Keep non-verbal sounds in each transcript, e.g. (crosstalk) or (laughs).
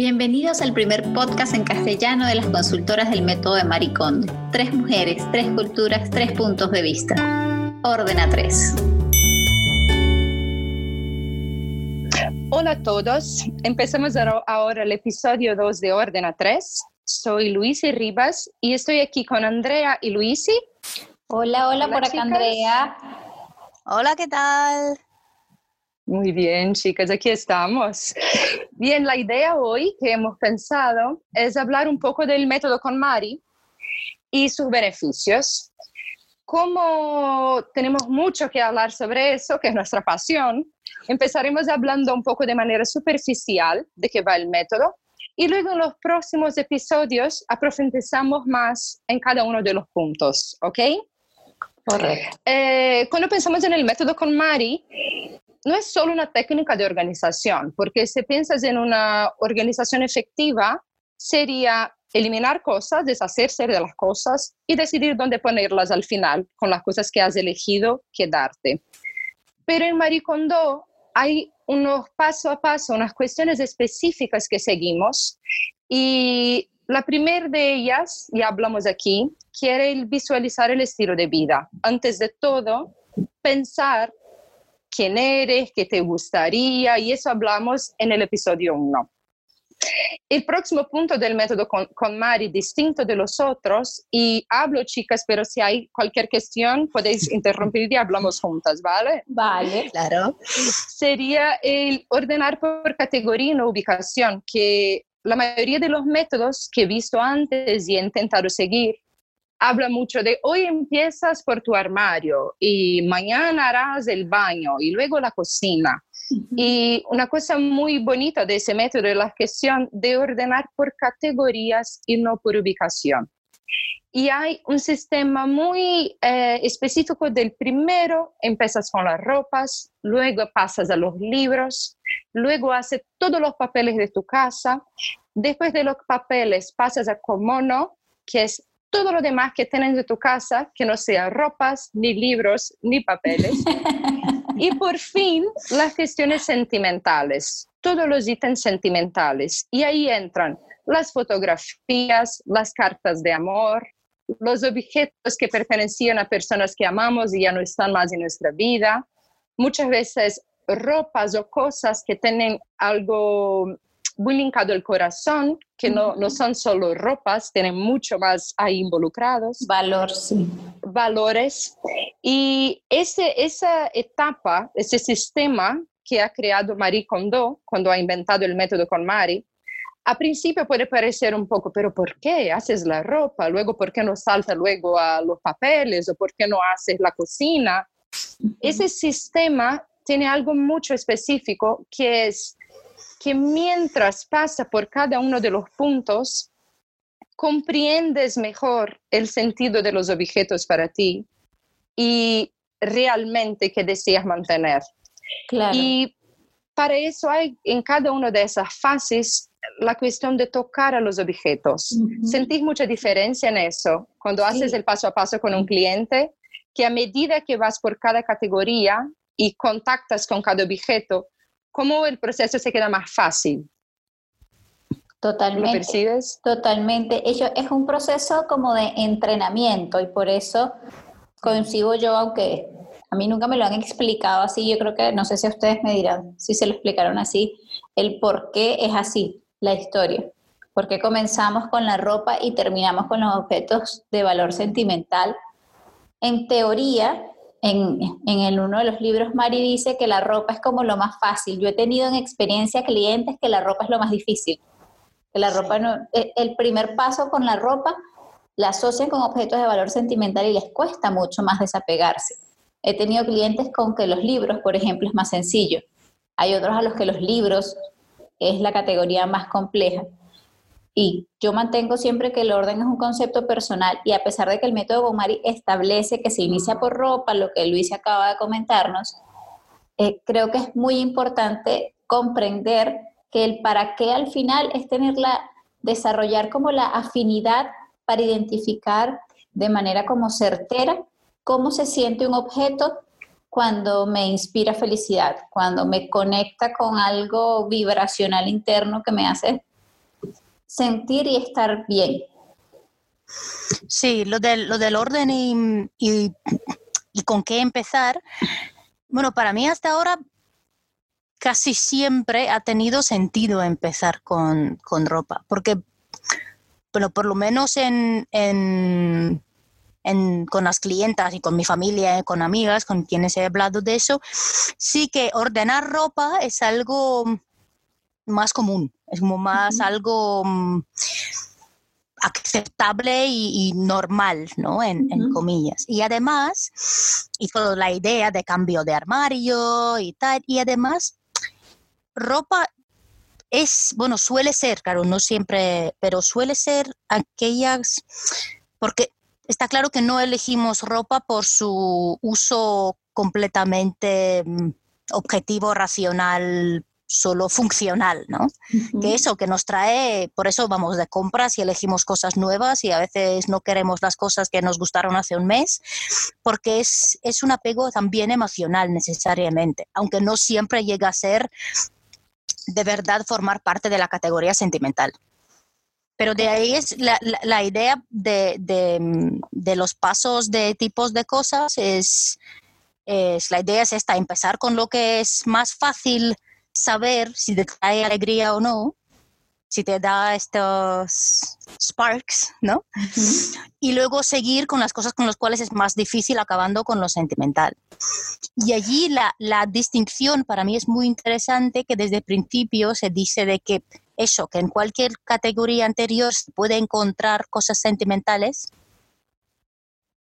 Bienvenidos al primer podcast en castellano de las consultoras del método de Maricondo. Tres mujeres, tres culturas, tres puntos de vista. Ordena tres. Hola a todos. Empezamos ahora el episodio 2 de Ordena 3. Soy Luisi Rivas y estoy aquí con Andrea y Luisi. Hola, hola, por acá Andrea. Hola, ¿qué tal? Muy bien, chicas, aquí estamos. Bien, la idea hoy que hemos pensado es hablar un poco del método con Mari y sus beneficios. Como tenemos mucho que hablar sobre eso, que es nuestra pasión, empezaremos hablando un poco de manera superficial de qué va el método y luego en los próximos episodios aprofundizamos más en cada uno de los puntos, ¿ok? Correcto. Eh, cuando pensamos en el método con Mari, no es solo una técnica de organización, porque si piensas en una organización efectiva, sería eliminar cosas, deshacerse de las cosas y decidir dónde ponerlas al final con las cosas que has elegido quedarte. Pero en Marie Kondo hay unos paso a paso, unas cuestiones específicas que seguimos y la primera de ellas, ya hablamos aquí, quiere visualizar el estilo de vida. Antes de todo, pensar quién eres, qué te gustaría, y eso hablamos en el episodio 1. El próximo punto del método con, con, Mari, distinto de los otros, y hablo chicas, pero si hay cualquier cuestión podéis (laughs) interrumpir y hablamos juntas, ¿vale? Vale, claro. Sería el ordenar por categoría y ubicación, que la mayoría de los métodos que he visto antes y he intentado seguir habla mucho de hoy empiezas por tu armario y mañana harás el baño y luego la cocina. Y una cosa muy bonita de ese método es la cuestión de ordenar por categorías y no por ubicación. Y hay un sistema muy eh, específico del primero, empiezas con las ropas, luego pasas a los libros, luego haces todos los papeles de tu casa, después de los papeles pasas a Comono, que es todo lo demás que tienes en tu casa, que no sea ropas, ni libros, ni papeles. (laughs) y por fin, las cuestiones sentimentales, todos los ítems sentimentales. Y ahí entran las fotografías, las cartas de amor, los objetos que pertenecían a personas que amamos y ya no están más en nuestra vida. Muchas veces ropas o cosas que tienen algo muy linkado al corazón, que no, no son solo ropas, tienen mucho más ahí involucrados. Valor, sí. Valores. Y ese, esa etapa, ese sistema que ha creado Marie Kondo cuando ha inventado el método con Mari, a principio puede parecer un poco, pero ¿por qué haces la ropa? Luego, ¿por qué no salta luego a los papeles? ¿O por qué no haces la cocina? Ese sistema tiene algo mucho específico que es que mientras pasa por cada uno de los puntos, comprendes mejor el sentido de los objetos para ti y realmente que deseas mantener. Y para eso hay en cada una de esas fases la cuestión de tocar a los objetos. ¿Sentís mucha diferencia en eso cuando haces el paso a paso con un cliente? Que a medida que vas por cada categoría y contactas con cada objeto, cómo el proceso se queda más fácil. Totalmente. ¿Lo percibes? Totalmente. Es un proceso como de entrenamiento y por eso consigo yo, aunque a mí nunca me lo han explicado así, yo creo que, no sé si ustedes me dirán, si se lo explicaron así, el por qué es así la historia. ¿Por qué comenzamos con la ropa y terminamos con los objetos de valor sentimental? En teoría, en, en uno de los libros, Mari dice que la ropa es como lo más fácil. Yo he tenido en experiencia clientes que la ropa es lo más difícil. Que la ropa no, e, el primer paso con la ropa la asocian con objetos de valor sentimental y les cuesta mucho más desapegarse. He tenido clientes con que los libros, por ejemplo, es más sencillo. Hay otros a los que los libros es la categoría más compleja. Y yo mantengo siempre que el orden es un concepto personal y a pesar de que el método Gomari establece que se inicia por ropa, lo que Luis acaba de comentarnos, eh, creo que es muy importante comprender que el para qué al final es tenerla, desarrollar como la afinidad para identificar de manera como certera cómo se siente un objeto cuando me inspira felicidad, cuando me conecta con algo vibracional interno que me hace sentir y estar bien. Sí, lo del, lo del orden y, y, con qué empezar. Bueno, para mí hasta ahora casi siempre ha tenido sentido empezar con, con ropa, porque bueno, por lo menos en, en, con las clientas y con mi familia, con amigas, con quienes he hablado de eso, sí que ordenar ropa es algo más común, es como más algo mm, aceptable y, normal, ¿no? En, comillas. Y además, y con la idea de cambio de armario y tal, y además, ropa es, bueno, suele ser, claro, no siempre, pero suele ser aquellas, porque está claro que no elegimos ropa por su uso completamente mm, objetivo, racional, solo funcional, ¿no? Que eso, que nos trae, por eso vamos de compras y elegimos cosas nuevas y a veces no queremos las cosas que nos gustaron hace un mes, porque es, es un apego también emocional necesariamente, aunque no siempre llega a ser de verdad formar parte de la categoría sentimental. Pero de ahí es la, la, idea de, de, los pasos de tipos de cosas, es, es, la idea es esta, empezar con lo que es más fácil saber si te trae alegría o no, si te da estos sparks, ¿no? Y luego seguir con las cosas con las cuales es más difícil, acabando con lo sentimental. Y allí la, la distinción para mí es muy interesante, que desde el principio se dice de que eso, que en cualquier categoría anterior se puede encontrar cosas sentimentales,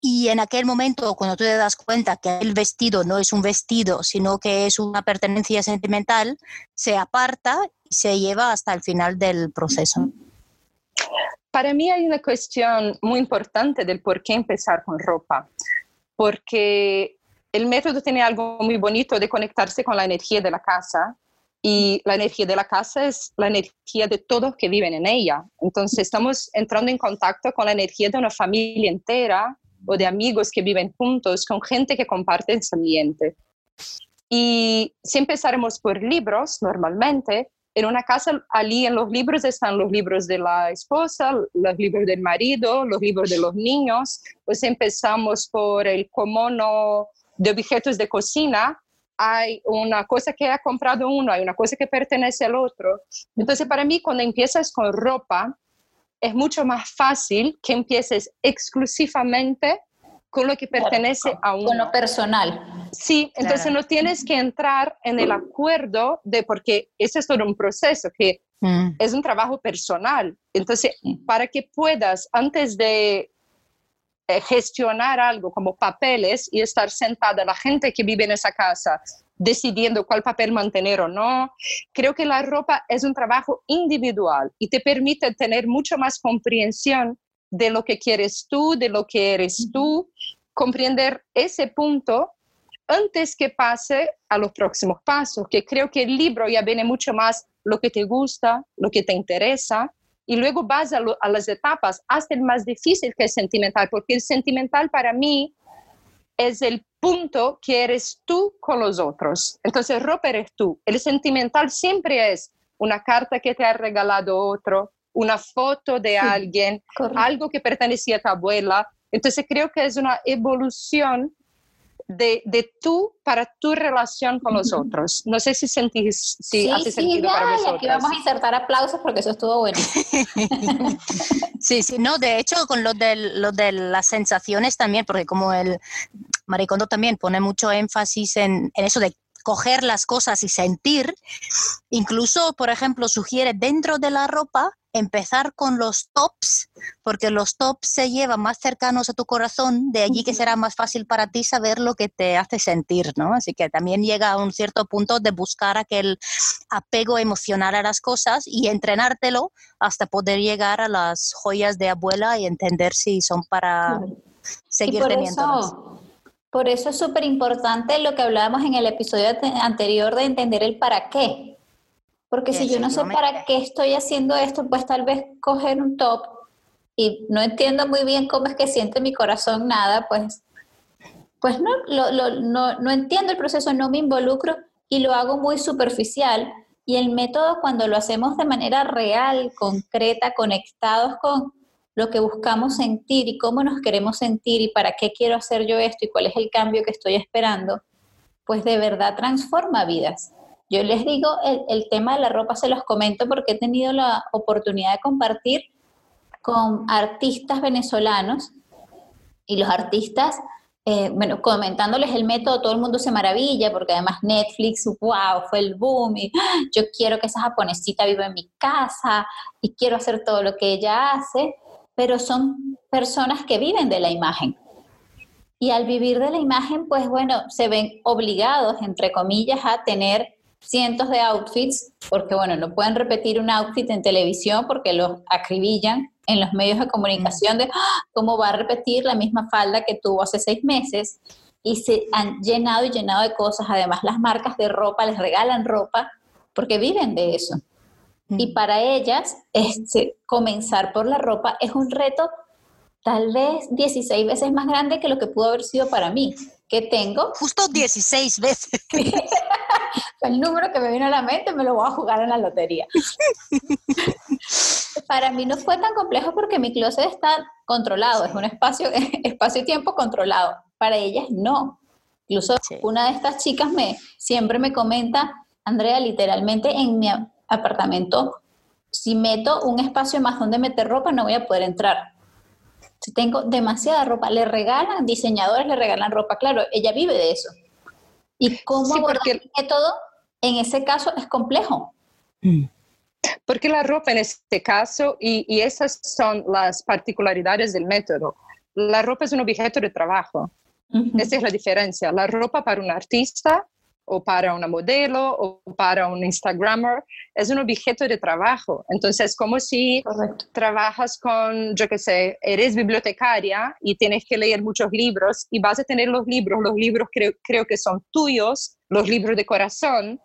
y en aquel momento, cuando tú te das cuenta que el vestido no es un vestido, sino que es una pertenencia sentimental, se aparta y se lleva hasta el final del proceso. Para mí hay una cuestión muy importante del por qué empezar con ropa, porque el método tiene algo muy bonito de conectarse con la energía de la casa y la energía de la casa es la energía de todos que viven en ella. Entonces estamos entrando en contacto con la energía de una familia entera o de amigos que viven juntos, con gente que comparte ese ambiente. Y si empezaremos por libros, normalmente, en una casa, allí en los libros están los libros de la esposa, los libros del marido, los libros de los niños. Pues empezamos por el comono de objetos de cocina. Hay una cosa que ha comprado uno, hay una cosa que pertenece al otro. Entonces, para mí, cuando empiezas con ropa, es mucho más fácil que empieces exclusivamente con lo que pertenece a uno. Con lo personal. Sí, entonces no tienes que entrar en el acuerdo de, porque ese es todo un proceso que mm. es un trabajo personal. Entonces, para que puedas, antes de eh, gestionar algo como papeles y estar sentada la gente que vive en esa casa decidiendo cuál papel mantener o no. Creo que la ropa es un trabajo individual y te permite tener mucho más comprensión de lo que quieres tú, de lo que eres tú, comprender ese punto antes que pase a los próximos pasos, que creo que el libro ya viene mucho más lo que te gusta, lo que te interesa, y luego vas a, a las etapas hasta el más difícil que es sentimental, porque el sentimental para mí es el punto que eres tú con los otros. Entonces, ropa eres tú. El sentimental siempre es una carta que te ha regalado otro, una foto de alguien, algo que pertenecía a tu abuela. Entonces, creo que es una evolución de, de, tú para tu relación con los otros. No sé si sentís, si sí, hace sentido para vosotros. Aquí vamos a insertar aplausos porque eso estuvo bueno. (laughs) sí, sí, no, de hecho con lo de, lo de las sensaciones también, porque como el Maricondo también pone mucho énfasis en, en eso de coger las cosas y sentir, incluso, por ejemplo, sugiere dentro de la ropa empezar con los tops, porque los tops se llevan más cercanos a tu corazón, de allí que será más fácil para ti saber lo que te hace sentir, ¿no? Así que también llega a un cierto punto de buscar aquel apego emocional a las cosas y entrenártelo hasta poder llegar a las joyas de abuela y entender si son para seguir teniendo. Por eso es súper importante lo que hablábamos en el episodio anterior de entender el para qué. Porque si yo no sé para qué estoy haciendo esto, pues tal vez coger un top y no entiendo muy bien cómo es que siente mi corazón nada, pues, pues no, no, no entiendo el proceso, no me involucro y lo hago muy superficial. Y el método cuando lo hacemos de manera real, concreta, conectados con lo que buscamos sentir y cómo nos queremos sentir y para qué quiero hacer yo esto y cuál es el cambio que estoy esperando, pues de verdad transforma vidas. Yo les digo, el, el tema de la ropa se los comento porque he tenido la oportunidad de compartir con artistas venezolanos y los artistas, eh, bueno, comentándoles el método, todo el mundo se maravilla porque además Netflix, wow, fue el boom y ¡ah! yo quiero que esa japonesita viva en mi casa y quiero hacer todo lo que ella hace, pero son personas que viven de la imagen. Y al vivir de la imagen, pues bueno, se ven obligados, entre comillas, a tener cientos de outfits, porque bueno, no pueden repetir un outfit en televisión porque los acribillan en los medios de comunicación de ¡Ah! cómo va a repetir la misma falda que tuvo hace seis meses. Y se han llenado y llenado de cosas. Además, las marcas de ropa les regalan ropa porque viven de eso. Y para ellas, este, comenzar por la ropa es un reto tal vez 16 veces más grande que lo que pudo haber sido para mí, que tengo. Justo (laughs) 16 veces. (laughs) el número que me vino a la mente me lo voy a jugar en la lotería. (laughs) para mí no fue tan complejo porque mi closet está controlado, es un espacio, espacio y tiempo controlado. Para ellas no. Incluso una de estas chicas me siempre me comenta, Andrea, literalmente en mi apartamento, si meto un espacio más donde meter ropa, no voy a poder entrar. Si tengo demasiada ropa, le regalan, diseñadores le regalan ropa, claro, ella vive de eso. ¿Y cómo sí, porque... el método en ese caso es complejo? Mm. Porque la ropa en este caso, y, y, esas son las particularidades del método, la ropa es un objeto de trabajo. Uh -huh. Esa es la diferencia. La ropa para un artista o para una modelo o para un Instagrammer es un objeto de trabajo. Entonces, como si Correcto. trabajas con, yo qué sé, eres bibliotecaria y tienes que leer muchos libros y vas a tener los libros, los libros creo, creo que son tuyos, los libros de corazón,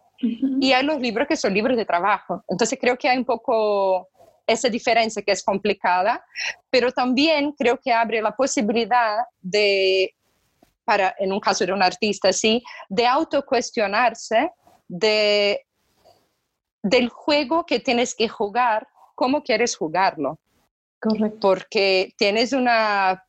y hay los libros que son libros de trabajo. Entonces creo que hay un poco esa diferencia que es complicada, pero también creo que abre la posibilidad de, para, en un caso de un artista así, de autocuestionarse de, del juego que tienes que jugar, cómo quieres jugarlo. Correcto. Porque tienes una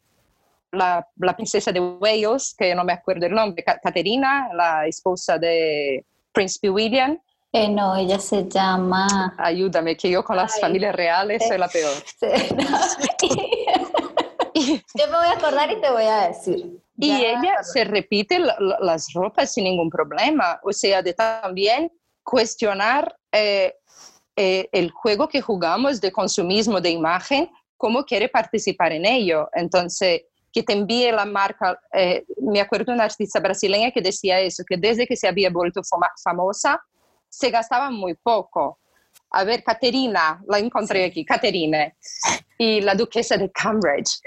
la, la, princesa de Wales, que no me acuerdo el nombre, Caterina, la esposa de Príncipe William. Eh, no, ella se llama... Ayúdame, que yo con las Ay, familias reales soy la peor. Sí, no. (laughs) yo me voy a acordar y te voy a decir. Y ya, ella se repite la, la, las ropas sin ningún problema. O sea, de también cuestionar eh, eh, el juego que jugamos de consumismo de imagen, cómo quiere participar en ello. Entonces, que te envíe la marca. Eh, me acuerdo de una artista brasileña que decía eso, que desde que se había vuelto famosa, se gastaba muy poco. A ver, Caterina, la encontré sí. aquí, Caterina, y la duquesa de Cambridge.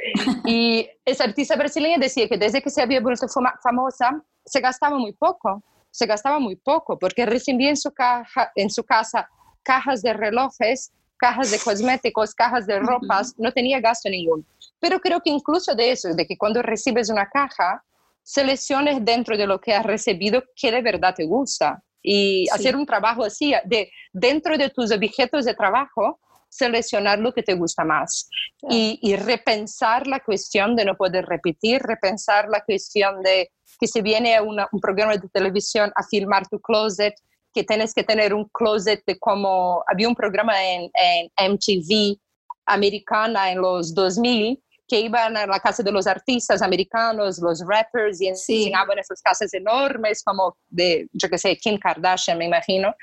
y esa artista brasileña decía que desde que se había vuelto famosa, se gastaba muy poco, se gastaba muy poco, porque recibía en su, caja, en su casa cajas de relojes, cajas de cosméticos, cajas de ropas, no tenía gasto ninguno. Pero creo que incluso de eso, de que cuando recibes una caja, selecciones dentro de lo que has recibido que de verdad te gusta. Y sí. hacer un trabajo así, de dentro de tus objetos de trabajo, seleccionar lo que te gusta más y, y, repensar la cuestión de no poder repetir, repensar la cuestión de que se viene a una, un programa de televisión a filmar tu closet, que tienes que tener un closet de como había un programa en, en MTV americana en los 2000 que iban a la casa de los artistas americanos, los rappers, y sí. enseñaban esas casas enormes como de, yo qué sé, Kim Kardashian, me imagino,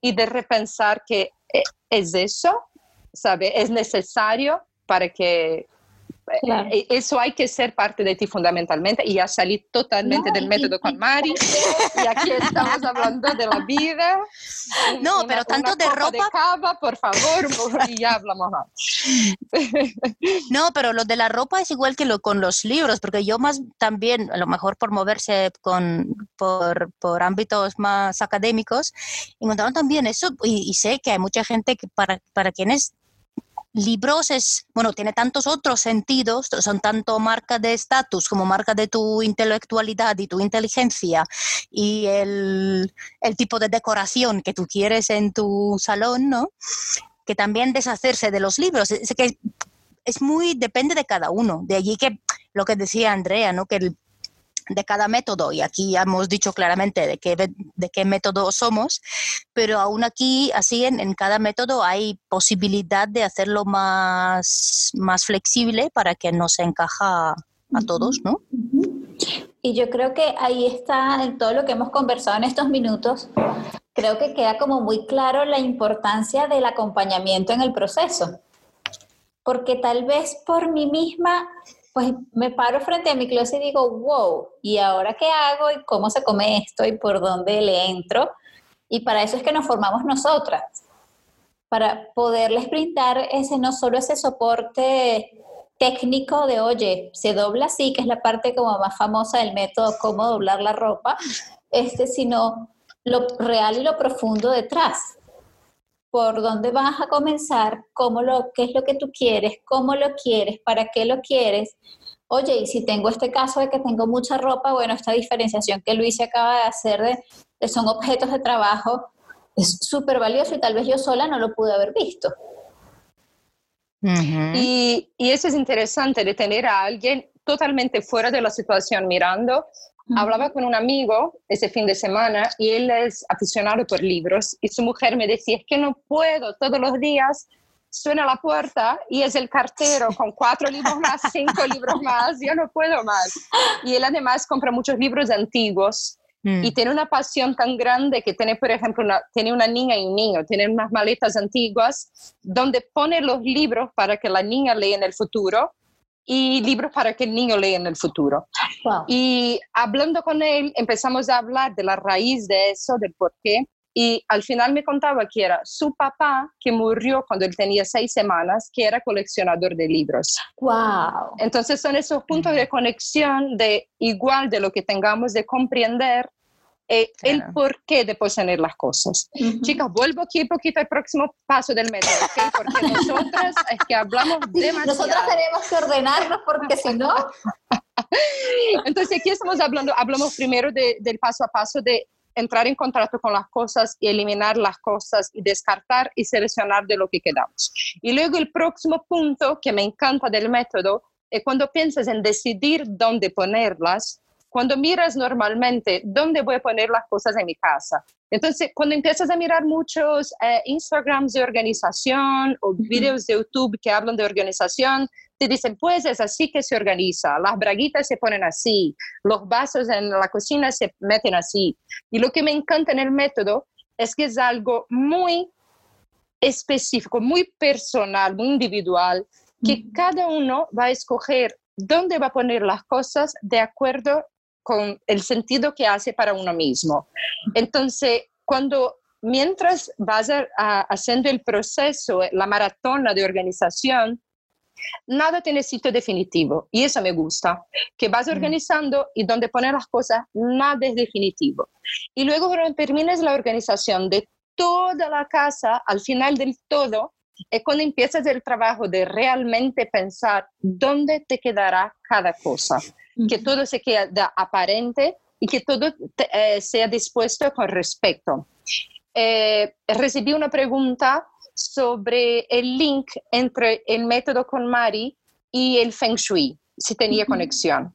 y de repensar que eh, es eso, ¿sabe? Es necesario para que Claro. Eh, eso hay que ser parte de ti fundamentalmente y ya salí totalmente no, del método y, con Mari y aquí estamos hablando de la vida. No, una, pero tanto de ropa. De cava, por favor, y ya hablamos más. (laughs) No, pero lo de la ropa es igual que lo con los libros, porque yo más también, a lo mejor por moverse con, por, por ámbitos más académicos, encontraron también eso y, y sé que hay mucha gente que para, para quienes libros es, bueno, tiene tantos otros sentidos, son tanto marcas de estatus como marcas de tu intelectualidad y tu inteligencia y el, el, tipo de decoración que tú quieres en tu salón, ¿no? Que también deshacerse de los libros. Es que es muy, depende de cada uno. De allí que lo que decía Andrea, ¿no? Que de cada método, y aquí ya hemos dicho claramente de qué, de qué método somos, pero aún aquí, así en, en, cada método hay posibilidad de hacerlo más, más flexible para que nos encaja a todos, ¿no? Y yo creo que ahí está en todo lo que hemos conversado en estos minutos, creo que queda como muy claro la importancia del acompañamiento en el proceso. Porque tal vez por mí misma pues me paro frente a mi closet y digo, wow, ¿y ahora qué hago? ¿Y cómo se come esto? ¿Y por dónde le entro? Y para eso es que nos formamos nosotras, para poderles brindar ese, no solo ese soporte técnico de, oye, se dobla así, que es la parte como más famosa del método, cómo doblar la ropa, este, sino lo real y lo profundo detrás por dónde vas a comenzar, cómo lo, qué es lo que tú quieres, cómo lo quieres, para qué lo quieres. Oye, y si tengo este caso de que tengo mucha ropa, bueno, esta diferenciación que Luis acaba de hacer de, son objetos de trabajo es súper valioso y tal vez yo sola no lo pude haber visto. y, y, eso es interesante de tener a alguien totalmente fuera de la situación mirando Hablaba con un amigo ese fin de semana y él es aficionado por libros y su mujer me decía, es que no puedo todos los días suena la puerta y es el cartero con cuatro libros más, cinco libros más, yo no puedo más. Y él además compra muchos libros antiguos mm. y tiene una pasión tan grande que tiene, por ejemplo, una, tiene una niña y un niño, tiene unas maletas antiguas donde pone los libros para que la niña lea en el futuro y libros para que el niño lea en el futuro. Y hablando con él, empezamos a hablar de la raíz de eso, del por qué. Y al final me contaba que era su papá que murió cuando él tenía seis semanas, que era coleccionador de libros. Wow. Entonces son esos puntos de conexión de igual de lo que tengamos de comprender eh, el porqué de poseer las cosas. Chicas, vuelvo aquí un poquito al próximo paso del método, ¿ok? Porque (laughs) nosotras es que hablamos demasiado. Nosotras tenemos que ordenarnos porque si no... (laughs) Entonces aquí estamos hablando, hablamos primero del paso a paso de entrar en contacto con las cosas y eliminar las cosas y descartar y seleccionar de lo que quedamos. Y luego el próximo punto que me encanta del método es cuando piensas en decidir dónde ponerlas, cuando miras normalmente dónde voy a poner las cosas en mi casa. Entonces, cuando empiezas a mirar muchos eh, Instagrams de organización o videos de YouTube que hablan de organización, te dicen, pues es así que se organiza, las braguitas se ponen así, los vasos en la cocina se meten así. Y lo que me encanta en el método es que es algo muy específico, muy personal, muy individual, que cada uno va a escoger dónde va a poner las cosas de acuerdo con el sentido que hace para uno mismo. Entonces, cuando mientras vas haciendo el proceso, la maratona de organización, nada tiene sitio definitivo y eso me gusta, que vas mm. organizando y donde pones las cosas, nada es definitivo. Y luego cuando termines la organización de toda la casa, al final del todo, es cuando empiezas el trabajo de realmente pensar dónde te quedará cada cosa que todo se queda aparente y que todo eh, sea dispuesto con respeto. Eh, recibí una pregunta sobre el link entre el método con Mari y el Feng Shui, si tenía conexión.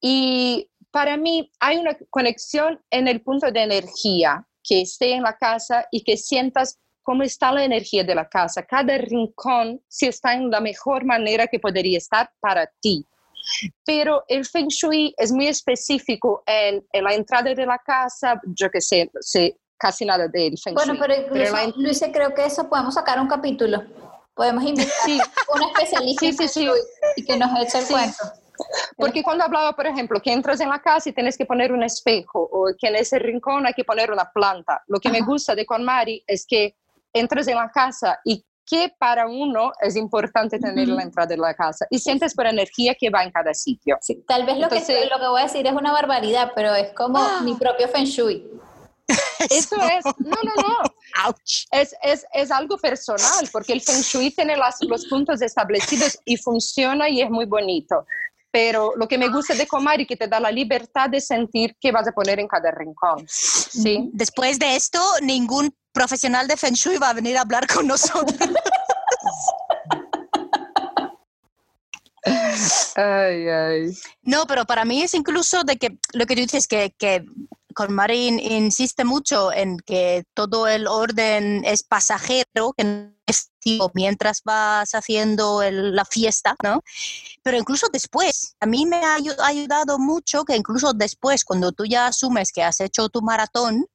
Y para mí hay una conexión en el punto de energía, que esté en la casa y que sientas cómo está la energía de la casa. Cada rincón si está en la mejor manera que podría estar para ti. Pero el Feng Shui es muy específico en, la entrada de la casa, yo que sé, sé casi nada del Feng Shui. Bueno, pero incluso, Luis, creo que eso podemos sacar un capítulo. Podemos invitar a una especialista en Feng Shui y que nos eche el cuento. Porque cuando hablaba, por ejemplo, que entras en la casa y tienes que poner un espejo o que en ese rincón hay que poner una planta. Lo que me gusta de Mari es que entras en la casa y que para uno es importante tener la entrada de la casa y sientes por energía que va en cada sitio. tal vez lo, que, lo que voy a decir es una barbaridad, pero es como ¡Ah! mi propio feng shui. (laughs) Eso es, no, no, no. Es, es, es, algo personal, porque el Feng Shui tiene los puntos establecidos y funciona y es muy bonito. Pero lo que me gusta de y que te da la libertad de sentir qué vas a poner en cada rincón. ¿sí? Después de esto, ningún profesional de Feng Shui va a venir a hablar con nosotros. (laughs) Ay, ay. No, pero para mí es incluso de que lo que tú dices, que, que con Marín insiste mucho en que todo el orden es pasajero, que es mientras vas haciendo la fiesta, ¿no? Pero incluso después, a mí me ha ayudado mucho que incluso después, cuando tú ya asumes que has hecho tu maratón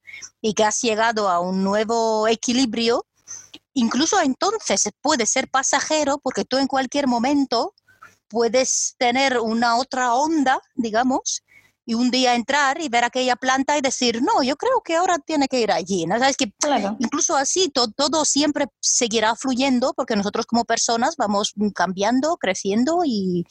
y que has llegado a un nuevo equilibrio, incluso entonces puede ser pasajero porque tú en cualquier momento puedes tener una otra onda, digamos, y un día entrar y ver aquella planta y decir, no, yo creo que ahora tiene que ir allí. ¿no? ¿Sabes? Que incluso así todo siempre seguirá fluyendo porque nosotros como personas vamos cambiando, creciendo y,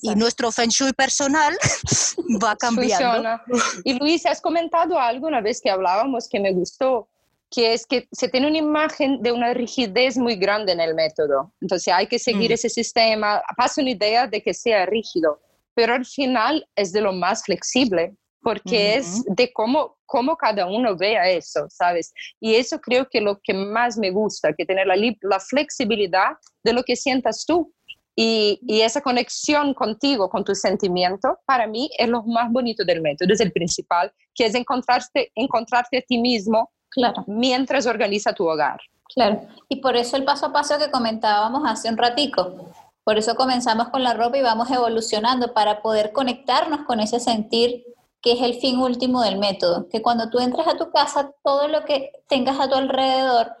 y nuestro feng shui personal (laughs) va cambiando. Y Luis, has comentado algo una vez que hablábamos que me gustó, que es que se tiene una imagen de una rigidez muy grande en el método. Entonces hay que seguir mm. ese sistema. Pasa una idea de que sea rígido pero al final es de lo más flexible porque es de cómo, cómo cada uno vea eso, ¿sabes? Y eso creo que lo que más me gusta, que tener la, la flexibilidad de lo que sientas tú. Y, y, esa conexión contigo, con tu sentimiento, para mí es lo más bonito del método, es el principal, que es encontrarte, encontrarte a ti mismo claro. mientras organiza tu hogar. Claro, y por eso el paso a paso que comentábamos hace un ratico, por eso comenzamos con la ropa y vamos evolucionando para poder conectarnos con ese sentir que es el fin último del método, que cuando tú entres a tu casa, todo lo que tengas a tu alrededor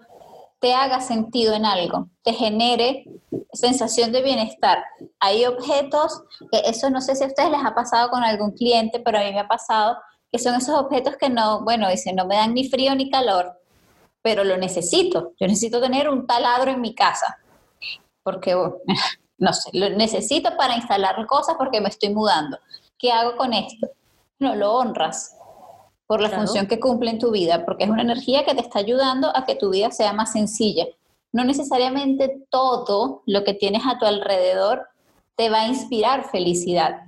te haga sentido en algo, te genere sensación de bienestar. Hay objetos, que eso no sé si a ustedes les ha pasado con algún cliente, pero a mí me ha pasado, que son esos objetos que no, bueno, dicen, no me dan ni frío ni calor, pero lo necesito. Yo necesito tener un taladro en mi casa, porque no sé, lo necesito para instalar cosas porque me estoy mudando. ¿Qué hago con esto? No, lo honras por la función que cumple en tu vida, porque es una energía que te está ayudando a que tu vida sea más sencilla. No necesariamente todo lo que tienes a tu alrededor te va a inspirar felicidad,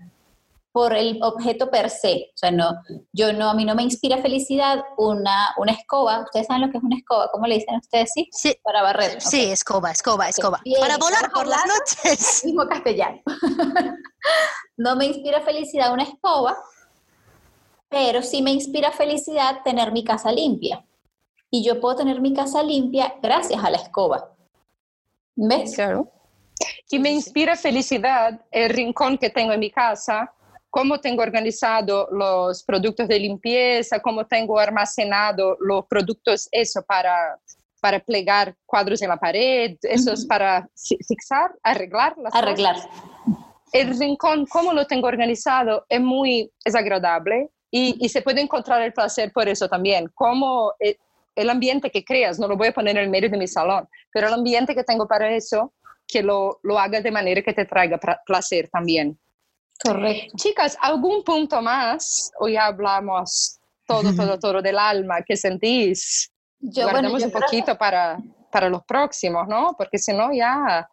por el objeto per se. O sea, no, yo no, a mí no me inspira felicidad una, una escoba. ¿Ustedes saben lo que es una escoba? ¿Cómo le dicen ustedes? Sí, sí. para barrer. Sí, escoba, escoba, escoba. para volar por las noches. (laughs) Mismo castellano. (laughs) no me inspira felicidad una escoba, pero sí me inspira felicidad tener mi casa limpia. Y yo puedo tener mi casa limpia gracias a la escoba. ¿Ves? Claro. Y me inspira felicidad el rincón que tengo en mi casa cómo tengo organizado los productos de limpieza, cómo tengo almacenado los productos, eso para, para plegar cuadros en la pared, eso es para fixar, arreglar las Arreglar. El rincón, cómo lo tengo organizado, es muy es agradable y, y, se puede encontrar el placer por eso también. Como el, el ambiente que creas, no lo voy a poner en el medio de mi salón, pero el ambiente que tengo para eso, que lo, lo haga de manera que te traiga placer también. Correcto. Chicas, ¿algún punto más? Hoy hablamos todo, (laughs) todo, todo del alma. ¿Qué sentís? Yo, Guardamos un poquito para, para los próximos, ¿no? Porque si no, ya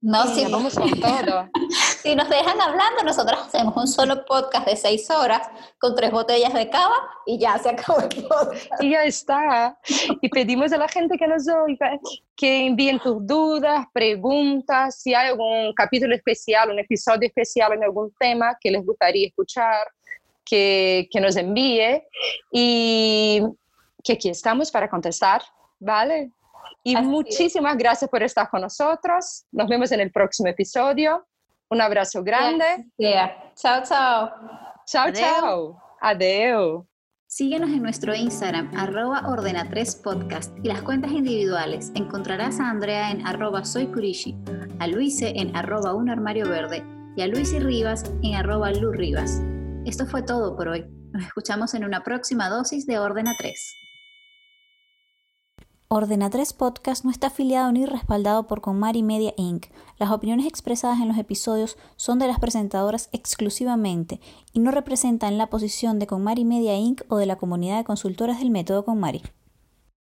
no, si vamos con todo. (laughs) si nos dejan hablando, nosotros hacemos un solo podcast de seis horas con tres botellas de cava y ya se acabó el podcast. Y ya está. Y pedimos a la gente que nos oiga que envíen tus dudas, preguntas, si hay algún capítulo especial, un episodio especial en algún tema que les gustaría escuchar, que, que nos envíe. Y que aquí estamos para contestar, ¿vale? Y muchísimas gracias por estar con nosotros. Nos vemos en el próximo episodio. Un abrazo grande. Chao, chao. Chao, chao. Adeu. Síguenos en nuestro Instagram, arroba ordena3podcast y las cuentas individuales. Encontrarás a Andrea en arroba soycurishi, a Luise en arroba un armario verde y a Luis y Rivas en arroba Lu Rivas. Esto fue todo por hoy. Nos escuchamos en una próxima dosis de Ordena 3. Ordena 3 Podcast no está afiliado ni respaldado por Conmari Media Inc. Las opiniones expresadas en los episodios son de las presentadoras exclusivamente y no representan la posición de Conmari Media Inc. o de la comunidad de consultoras del método Conmari.